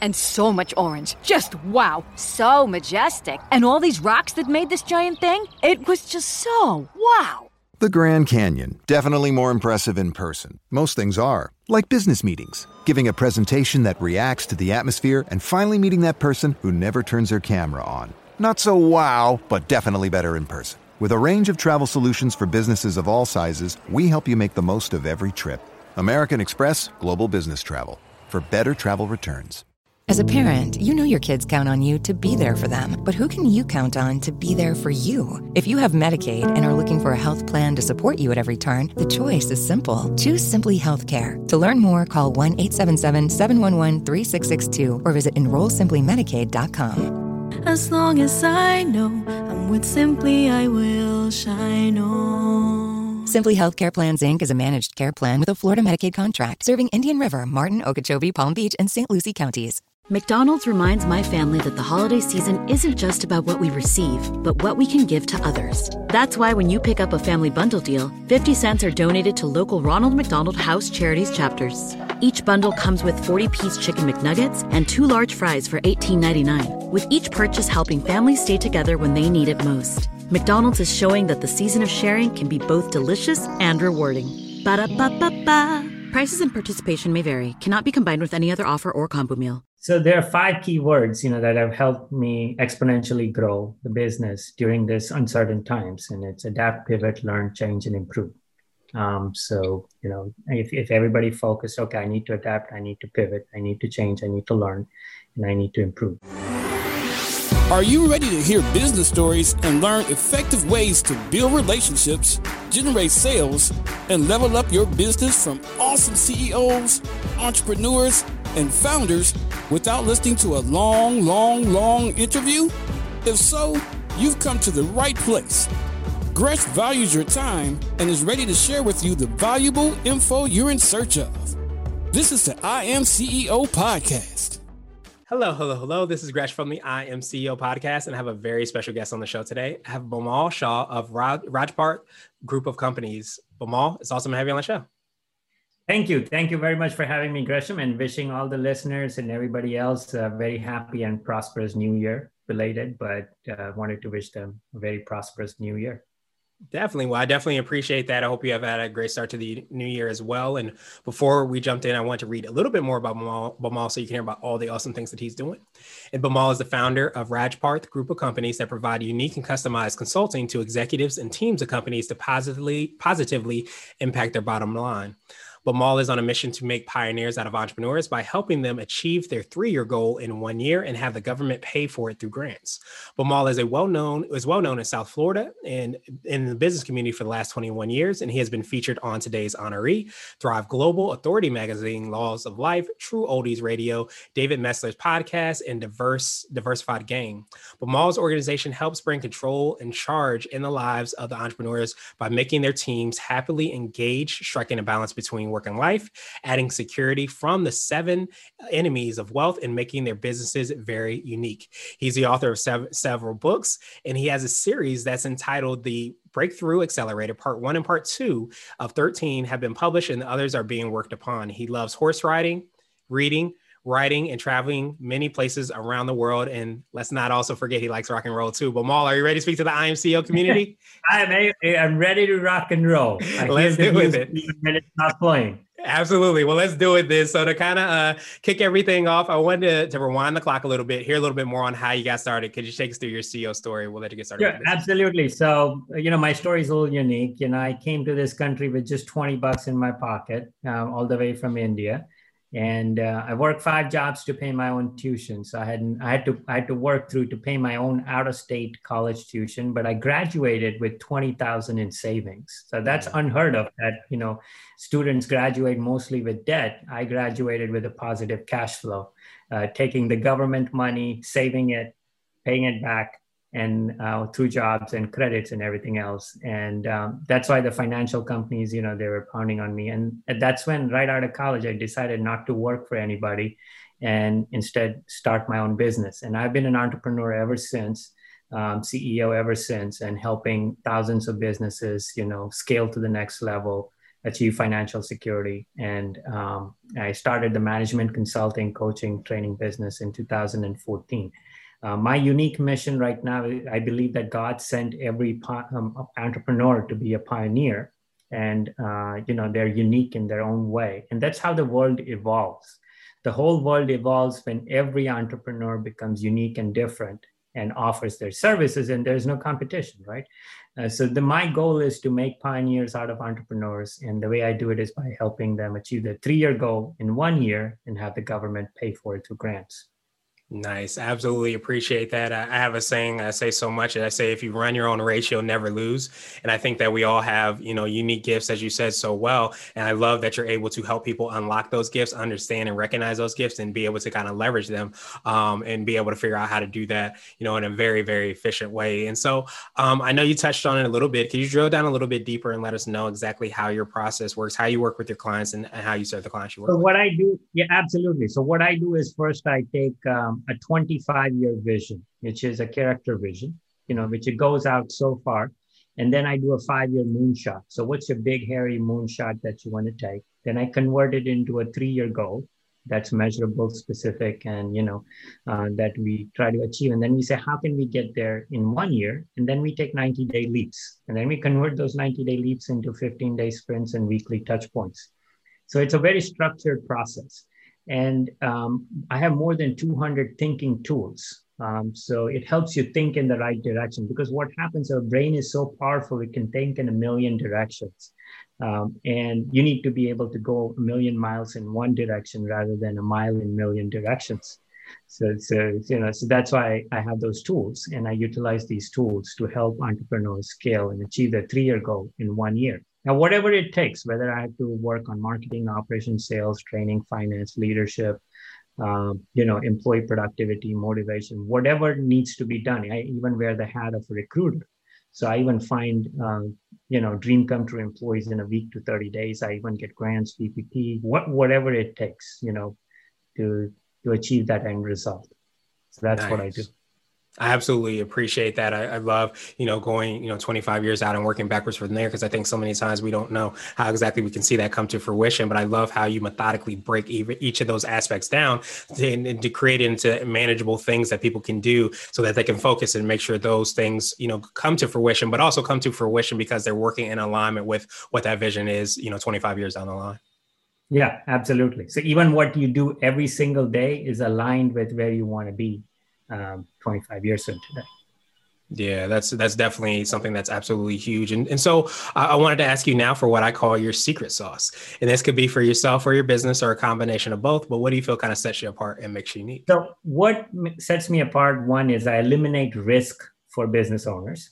And so much orange. Just wow. So majestic. And all these rocks that made this giant thing? It was just so wow. The Grand Canyon. Definitely more impressive in person. Most things are. Like business meetings. Giving a presentation that reacts to the atmosphere and finally meeting that person who never turns their camera on. Not so wow, but definitely better in person. With a range of travel solutions for businesses of all sizes, we help you make the most of every trip. American Express Global Business Travel. For better travel returns. As a parent, you know your kids count on you to be there for them. But who can you count on to be there for you? If you have Medicaid and are looking for a health plan to support you at every turn, the choice is simple. Choose Simply Healthcare. To learn more, call 1 877 711 3662 or visit enrollsimplymedicaid.com. As long as I know I'm with Simply, I will shine on. Simply Healthcare Plans Inc. is a managed care plan with a Florida Medicaid contract serving Indian River, Martin, Okeechobee, Palm Beach, and St. Lucie counties. McDonald's reminds my family that the holiday season isn't just about what we receive, but what we can give to others. That's why when you pick up a family bundle deal, 50 cents are donated to local Ronald McDonald House Charities chapters. Each bundle comes with 40 piece chicken McNuggets and two large fries for $18.99, with each purchase helping families stay together when they need it most. McDonald's is showing that the season of sharing can be both delicious and rewarding. Ba da ba ba ba. Prices and participation may vary, cannot be combined with any other offer or combo meal. So there are five key words, you know, that have helped me exponentially grow the business during this uncertain times, and it's adapt, pivot, learn, change, and improve. Um, so you know, if if everybody focus, okay, I need to adapt, I need to pivot, I need to change, I need to learn, and I need to improve. Are you ready to hear business stories and learn effective ways to build relationships, generate sales, and level up your business from awesome CEOs, entrepreneurs? And founders without listening to a long, long, long interview? If so, you've come to the right place. Gresh values your time and is ready to share with you the valuable info you're in search of. This is the I Am CEO podcast. Hello, hello, hello. This is Gresh from the I Am CEO podcast, and I have a very special guest on the show today. I have Bimal Shah of Raj- Rajparth Group of Companies. Bimal, it's awesome to have you on the show. Thank you. Thank you very much for having me, Gresham, and wishing all the listeners and everybody else a very happy and prosperous new year belated, but uh, wanted to wish them a very prosperous new year. Definitely. Well, I definitely appreciate that. I hope you have had a great start to the new year as well. And before we jumped in, I want to read a little bit more about Bimal, Bimal so you can hear about all the awesome things that he's doing. And Bimal is the founder of Rajparth group of companies that provide unique and customized consulting to executives and teams of companies to positively positively impact their bottom line. Bimal is on a mission to make pioneers out of entrepreneurs by helping them achieve their three-year goal in one year and have the government pay for it through grants. Bimal is a well-known is well known in South Florida and in the business community for the last 21 years, and he has been featured on today's honoree, Thrive Global, Authority Magazine, Laws of Life, True Oldies Radio, David Messler's podcast, and Diverse Diversified Gang. Bimal's organization helps bring control and charge in the lives of the entrepreneurs by making their teams happily engaged, striking a balance between work and life, adding security from the seven enemies of wealth and making their businesses very unique. He's the author of sev- several books, and he has a series that's entitled The Breakthrough Accelerator. Part one and part two of 13 have been published, and the others are being worked upon. He loves horse riding, reading, writing and traveling many places around the world. And let's not also forget he likes rock and roll too. Bimal, are you ready to speak to the IMCEO community? I'm, I'm ready to rock and roll. let's do with it. And it's not playing. Absolutely. Well, let's do it then. So to kind of uh, kick everything off, I wanted to, to, rewind the clock a little bit, hear a little bit more on how you got started. Could you take us through your CEO story? We'll let you get started. Yeah, absolutely. So, you know, my story is a little unique. You know, I came to this country with just 20 bucks in my pocket, uh, all the way from India and uh, I worked five jobs to pay my own tuition. So I had I had to I had to work through to pay my own out of state college tuition. But I graduated with twenty thousand in savings. So that's unheard of. That you know, students graduate mostly with debt. I graduated with a positive cash flow, uh, taking the government money, saving it, paying it back, and uh, through jobs and credits and everything else. And um, that's why the financial companies, you know, they were pounding on me. And that's when, right out of college, I decided not to work for anybody and instead start my own business. And I've been an entrepreneur ever since. Um, CEO ever since, and helping thousands of businesses, you know, scale to the next level achieve financial security. And um, I started the management consulting, coaching, training business in 2014. Uh, my unique mission right now, I believe that God sent every um, entrepreneur to be a pioneer, and uh, you know they're unique in their own way, and that's how the world evolves. The whole world evolves when every entrepreneur becomes unique and different and offers their services, and there's no competition, right? Uh, so the, my goal is to make pioneers out of entrepreneurs, and the way I do it is by helping them achieve their three-year goal in one year and have the government pay for it through grants. Nice. Absolutely appreciate that. I have a saying I say so much. And I say, if you run your own race, you'll never lose. And I think that we all have, you know, unique gifts, as you said so well. And I love that you're able to help people unlock those gifts, understand and recognize those gifts, and be able to kind of leverage them um, and be able to figure out how to do that, you know, in a very, very efficient way. And so um, I know you touched on it a little bit. Can you drill down a little bit deeper and let us know exactly how your process works, how you work with your clients, and, and how you serve the clients you work so with? What I do, yeah, absolutely. So what I do is first I take, um, a 25 year vision, which is a character vision, you know, which it goes out so far. And then I do a five year moonshot. So, what's your big, hairy moonshot that you want to take? Then I convert it into a three year goal that's measurable, specific, and you know uh, that we try to achieve. And then we say, how can we get there in one year? And then we take 90 day leaps, and then we convert those 90 day leaps into 15 day sprints and weekly touch points. So it's a very structured process. And um, I have more than 200 thinking tools. Um, so it helps you think in the right direction because what happens, our brain is so powerful, it can think in a million directions. Um, and you need to be able to go a million miles in one direction rather than a mile in million directions. So, so you know, so that's why I have those tools, and I utilize these tools to help entrepreneurs scale and achieve their three-year goal in one year. Now, whatever it takes, whether I have to work on marketing, operations, sales, training, finance, leadership, um, you know, employee productivity, motivation, whatever needs to be done. I even wear the hat of a recruiter. So I even find, uh, you know, dream come true employees in a week to 30 days. I even get grants, PPP, what, whatever it takes, you know, to, to achieve that end result. So that's nice. what I do. I absolutely appreciate that. I, I, love, you know, going, you know, 25 years out and working backwards from there because I think so many times we don't know how exactly we can see that come to fruition. But I love how you methodically break each of those aspects down to, to create into manageable things that people can do so that they can focus and make sure those things, you know, come to fruition, but also come to fruition because they're working in alignment with what that vision is, you know, 25 years down the line. Yeah, absolutely. So even what you do every single day is aligned with where you want to be um, 25 years from today. Yeah, that's that's definitely something that's absolutely huge. And and so I, I, wanted to ask you now for what I call your secret sauce. And this could be for yourself or your business or a combination of both. But what do you feel kind of sets you apart and makes you unique? So what sets me apart, one is I eliminate risk for business owners.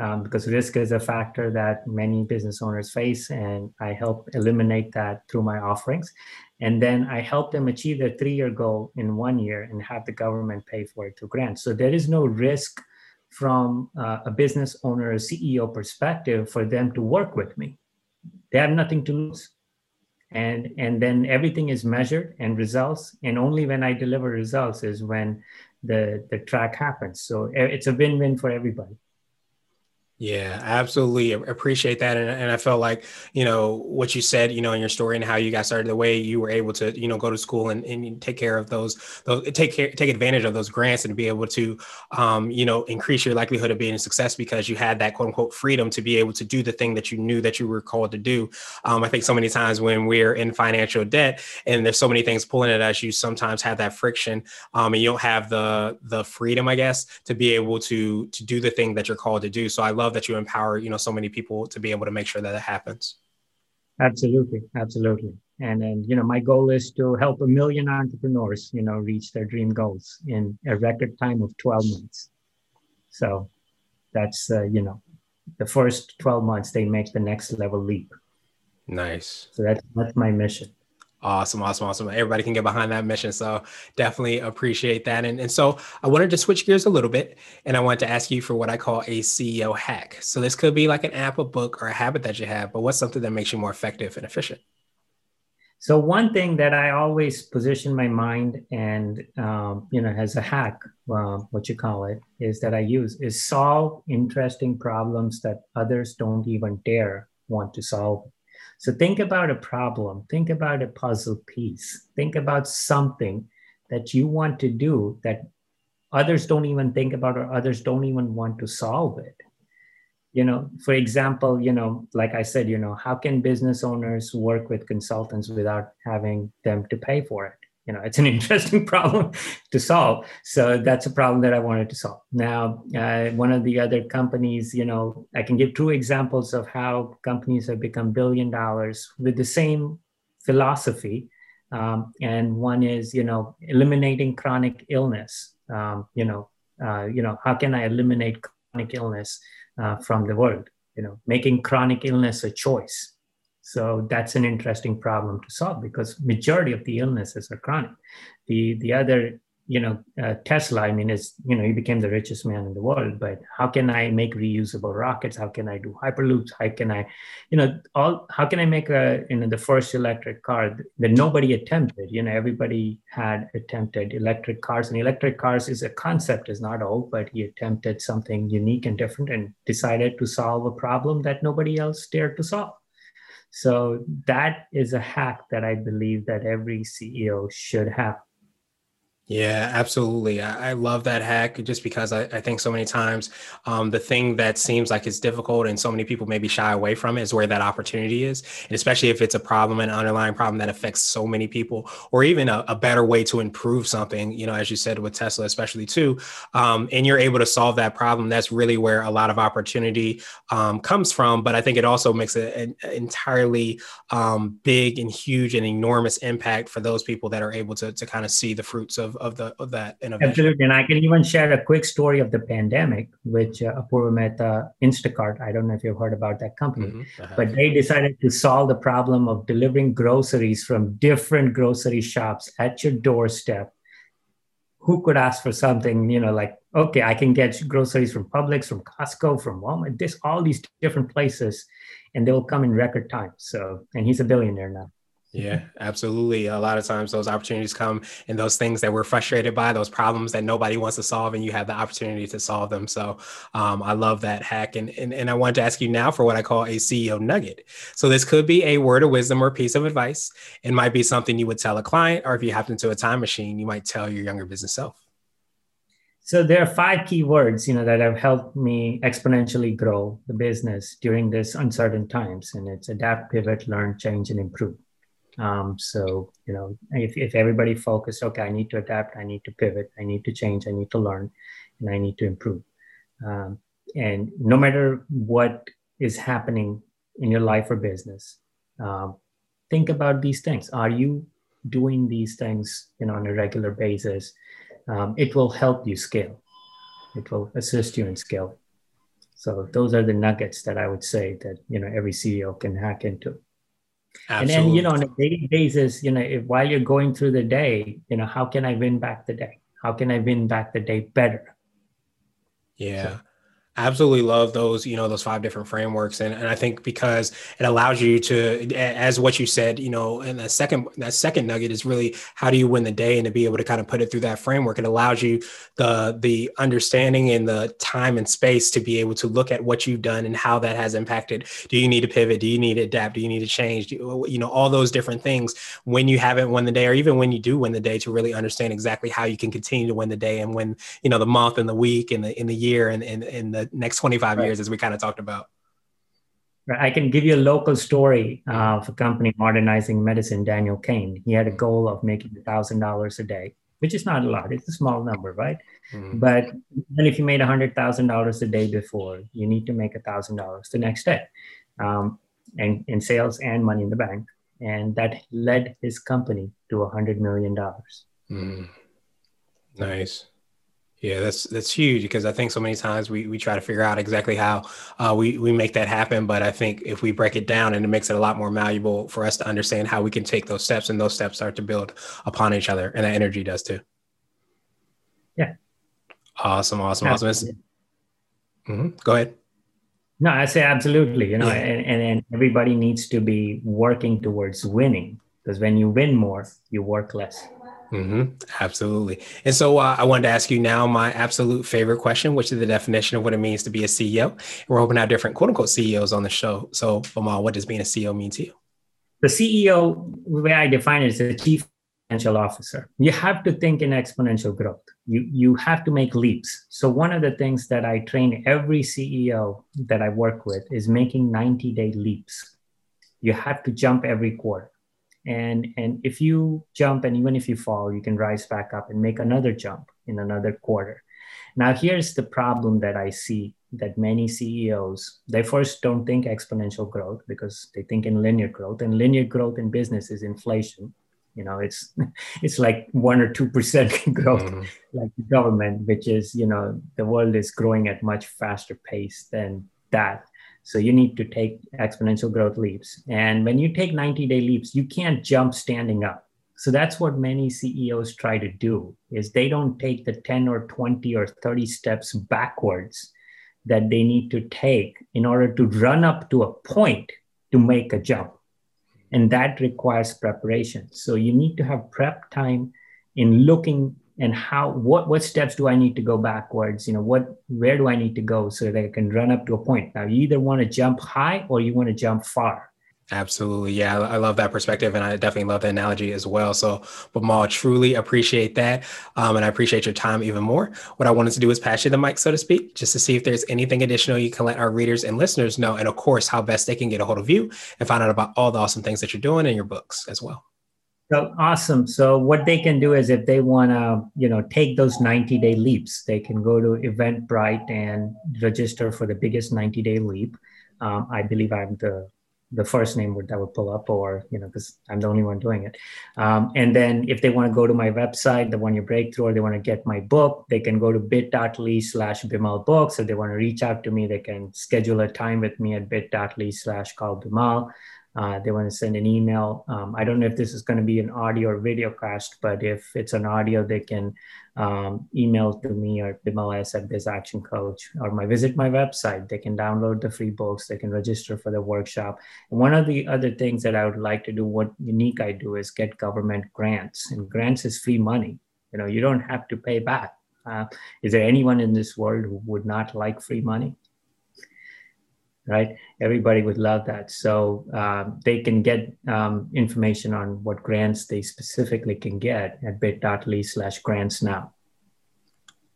Um, because risk is a factor that many business owners face, and I help eliminate that through my offerings. And then I help them achieve their three year goal in one year and have the government pay for it through grants. So there is no risk from uh, a business owner or CEO perspective for them to work with me. They have nothing to lose. And, and then everything is measured and results. And only when I deliver results is when the, the track happens. So eh, it's a win win for everybody. Yeah, absolutely appreciate that, and, and I felt like you know what you said, you know, in your story and how you got started, the way you were able to you know go to school and, and take care of those, those take care, take advantage of those grants and be able to um, you know increase your likelihood of being a success because you had that quote unquote freedom to be able to do the thing that you knew that you were called to do. Um, I think so many times when we're in financial debt and there's so many things pulling at us, you sometimes have that friction, um, and you don't have the the freedom, I guess, to be able to to do the thing that you're called to do. So I love love that you empower you know so many people to be able to make sure that it happens. Absolutely. Absolutely. And and you know my goal is to help a million entrepreneurs you know reach their dream goals in a record time of 12 months. So that's uh, you know the first 12 months they make the next level leap. Nice. So that's that's my mission Awesome, awesome, awesome. Everybody can get behind that mission. So definitely appreciate that. And, and so I wanted to switch gears a little bit and I wanted to ask you for what I call a CEO hack. So this could be like an app, a book, or a habit that you have, but what's something that makes you more effective and efficient? So one thing that I always position my mind and um, you know as a hack, uh, what you call it, is that I use is solve interesting problems that others don't even dare want to solve. So think about a problem, think about a puzzle piece, think about something that you want to do that others don't even think about or others don't even want to solve it. You know for example you know like i said you know how can business owners work with consultants without having them to pay for it you know it's an interesting problem to solve. So that's a problem that i wanted to solve. Now uh, one of the other companies you know i can give two examples of how companies have become billion dollars with the same philosophy um, and one is you know eliminating chronic illness. Um, you know uh, you know how can i eliminate chronic illness uh, from the world? You know making chronic illness a choice so that's an interesting problem to solve because majority of the illnesses are chronic. The the other you know uh, tesla i mean is you know he became the richest man in the world but how can i make reusable rockets? How can i do hyperloops? How can i you know all how can i make a you know the first electric car that nobody attempted? You know everybody had attempted electric cars and electric cars is a concept is not old but he attempted something unique and different and decided to solve a problem that nobody else dared to solve so that is a hack that i believe that every ceo should have yeah, absolutely. I, I, love that hack just because I, I think so many times um, the thing that seems like it's difficult and so many people maybe shy away from it is where that opportunity is. And especially if it's a problem, an underlying problem that affects so many people, or even a, a better way to improve something, you know, as you said with Tesla, especially too, um, and you're able to solve that problem, that's really where a lot of opportunity um, comes from. But I think it also makes an entirely um, big and huge and enormous impact for those people that are able to, to kind of see the fruits of of the of that innovation. Absolutely, and I can even share a quick story of the pandemic, which uh, Apoorva Mehta Instacart. I don't know if you've heard about that company, mm-hmm. but they decided to solve the problem of delivering groceries from different grocery shops at your doorstep. Who could ask for something, you know, like okay, I can get groceries from Publix, from Costco, from Walmart, this all these different places, and they will come in record time. So, and he's a billionaire now. Yeah, absolutely. A lot of times those opportunities come and those things that we're frustrated by, those problems that nobody wants to solve, and you have the opportunity to solve them. So um, I love that hack. And, and, and I want to ask you now for what I call a CEO nugget. So this could be a word of wisdom or piece of advice. It might be something you would tell a client, or if you happen to a time machine, you might tell your younger business self. So there are five key words, you know, that have helped me exponentially grow the business during this uncertain times. And it's adapt, pivot, learn, change, and improve. Um, so, you know, if, if everybody focused, okay, I need to adapt, I need to pivot, I need to change, I need to learn, and I need to improve. Um, and no matter what is happening in your life or business, um, think about these things. Are you doing these things, you know, on a regular basis? Um, it will help you scale. It will assist you in scale. So those are the nuggets that I would say that you know every CEO can hack into. Absolutely. And then, you know, on a daily basis, you know, if, while you're going through the day, you know, how can I win back the day? How can I win back the day better? Yeah. So, absolutely love those you know those five different frameworks. And, and i think because it allows you to as what you said you know and the second that second nugget is really how do you win the day and to be able to kind of put it through that framework. It allows you the the understanding and the time and space to be able to look at what you've done and how that has impacted. Do you need to pivot? Do you need to adapt? Do you need to change? Do, you know all those different things when you haven't won the day or even when you do win the day to really understand exactly how you can continue to win the day and when you know the month and the week and the in the year and in, in the next 25 right. years, as we kind of talked about. I can give you a local story uh, of a company modernizing medicine, Daniel Cane. He had a goal of making $1,000 a day, which is not a lot. It's a small number, right? Mm-hmm. But then if you made $100,000 a day before, you need to make $1,000 the next day um, and in sales and money in the bank. And that led his company to $100 million. Mm. Nice. Yeah, that's that's huge because I think so many times we, we try to figure out exactly how uh, we we make that happen. But I think if we break it down, and it makes it a lot more malleable for us to understand how we can take those steps, and those steps start to build upon each other, and that energy does too. Yeah. Awesome, awesome, awesome. Mm-hmm. Go ahead. No, I say absolutely. You know, yeah. and, and and everybody needs to be working towards winning because when you win more, you work less. Mm-hmm. Absolutely. And so uh, I wanted to ask you now my absolute favorite question, which is the definition of what it means to be a CEO. We're hoping to have different quote unquote CEOs on the show. So, Bimal, what does being a CEO mean to you? the CEO, the way I define it, is a chief financial officer. You have to think in exponential growth. You you have to make leaps. So one of the things that I train every CEO that I work with is making 90 day leaps. You have to jump every quarter. And and if you jump and even if you fall, you can rise back up and make another jump in another quarter. Now here's the problem that I see that many CEOs they first don't think exponential growth because they think in linear growth and linear growth in business is inflation you know it's it's like one or two percent growth mm. like the government which is you know the world is growing at much faster pace than that so you need to take exponential growth leaps and when you take 90 day leaps you can't jump standing up so that's what many ceos try to do is they don't take the 10 or 20 or 30 steps backwards that they need to take in order to run up to a point to make a jump. And that requires preparation. So you need to have prep time in looking and how what what steps do I need to go backwards? You know, what where do I need to go so that I can run up to a point? Now you either want to jump high or you want to jump far. Absolutely. Yeah, I love that perspective. And I definitely love the analogy as well. So, but Bimal, truly appreciate that. Um, and I appreciate your time even more. What I wanted to do is pass you the mic, so to speak, just to see if there's anything additional you can let our readers and listeners know. And of course, how best they can get a hold of you and find out about all the awesome things that you're doing in your books as well. So awesome. So what they can do is if they want to, you know, take those 90 day leaps, they can go to Eventbrite and register for the biggest 90 day leap. Um, I believe I'm the the first name that would pull up or you know because i'm the only one doing it um, and then if they want to go to my website the one year breakthrough or they want to get my book they can go to bit.ly slash bimal books if they want to reach out to me they can schedule a time with me at bit.ly slash call bimal uh, they want to send an email. Um, I don't know if this is going to be an audio or video cast, but if it's an audio, they can um, email to me or Bimalas at Biz Action Coach or my visit my website. They can download the free books. They can register for the workshop. And one of the other things that I would like to do, what unique I do, is get government grants. And grants is free money. You know, you don't have to pay back. Uh, is there anyone in this world who would not like free money? Right? Everybody would love that. So uh, they can get um, information on what grants they specifically can get at bit.ly slash grants now.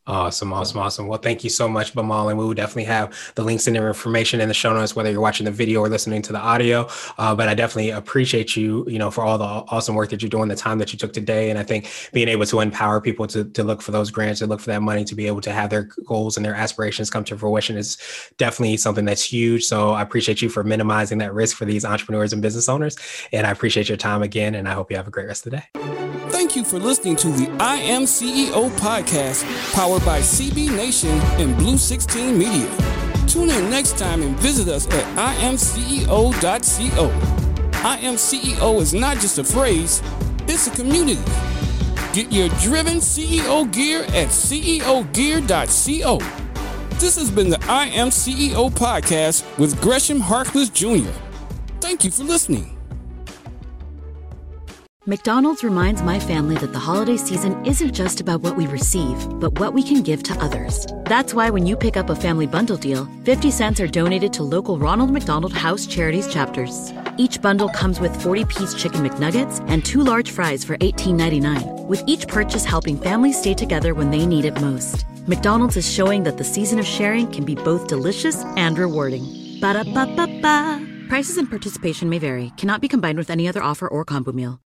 Awesome, awesome, awesome. Well, thank you so much, Bimal. And we will definitely have the links and the information in the show notes, whether you're watching the video or listening to the audio. Uh, but I definitely appreciate you, you know, for all the awesome work that you're doing, the time that you took today. And I think being able to empower people to, to look for those grants to look for that money to be able to have their goals and their aspirations come to fruition is definitely something that's huge. So I appreciate you for minimizing that risk for these entrepreneurs and business owners. And I appreciate your time again. And I hope you have a great rest of the day. Thank you for listening to the I Am CEO podcast, powered by CB Nation and Blue 16 Media. Tune in next time and visit us at imceo.co. IMCEO is not just a phrase, it's a community. Get your driven CEO gear at ceogear.co. This has been the I Am CEO podcast with Gresham Harkless Jr. Thank you for listening. McDonald's reminds my family that the holiday season isn't just about what we receive, but what we can give to others. That's why when you pick up a family bundle deal, 50 cents are donated to local Ronald McDonald House Charities chapters. Each bundle comes with 40 piece chicken McNuggets and two large fries for $18.99, with each purchase helping families stay together when they need it most. McDonald's is showing that the season of sharing can be both delicious and rewarding. Ba da ba ba ba. Prices and participation may vary, cannot be combined with any other offer or combo meal.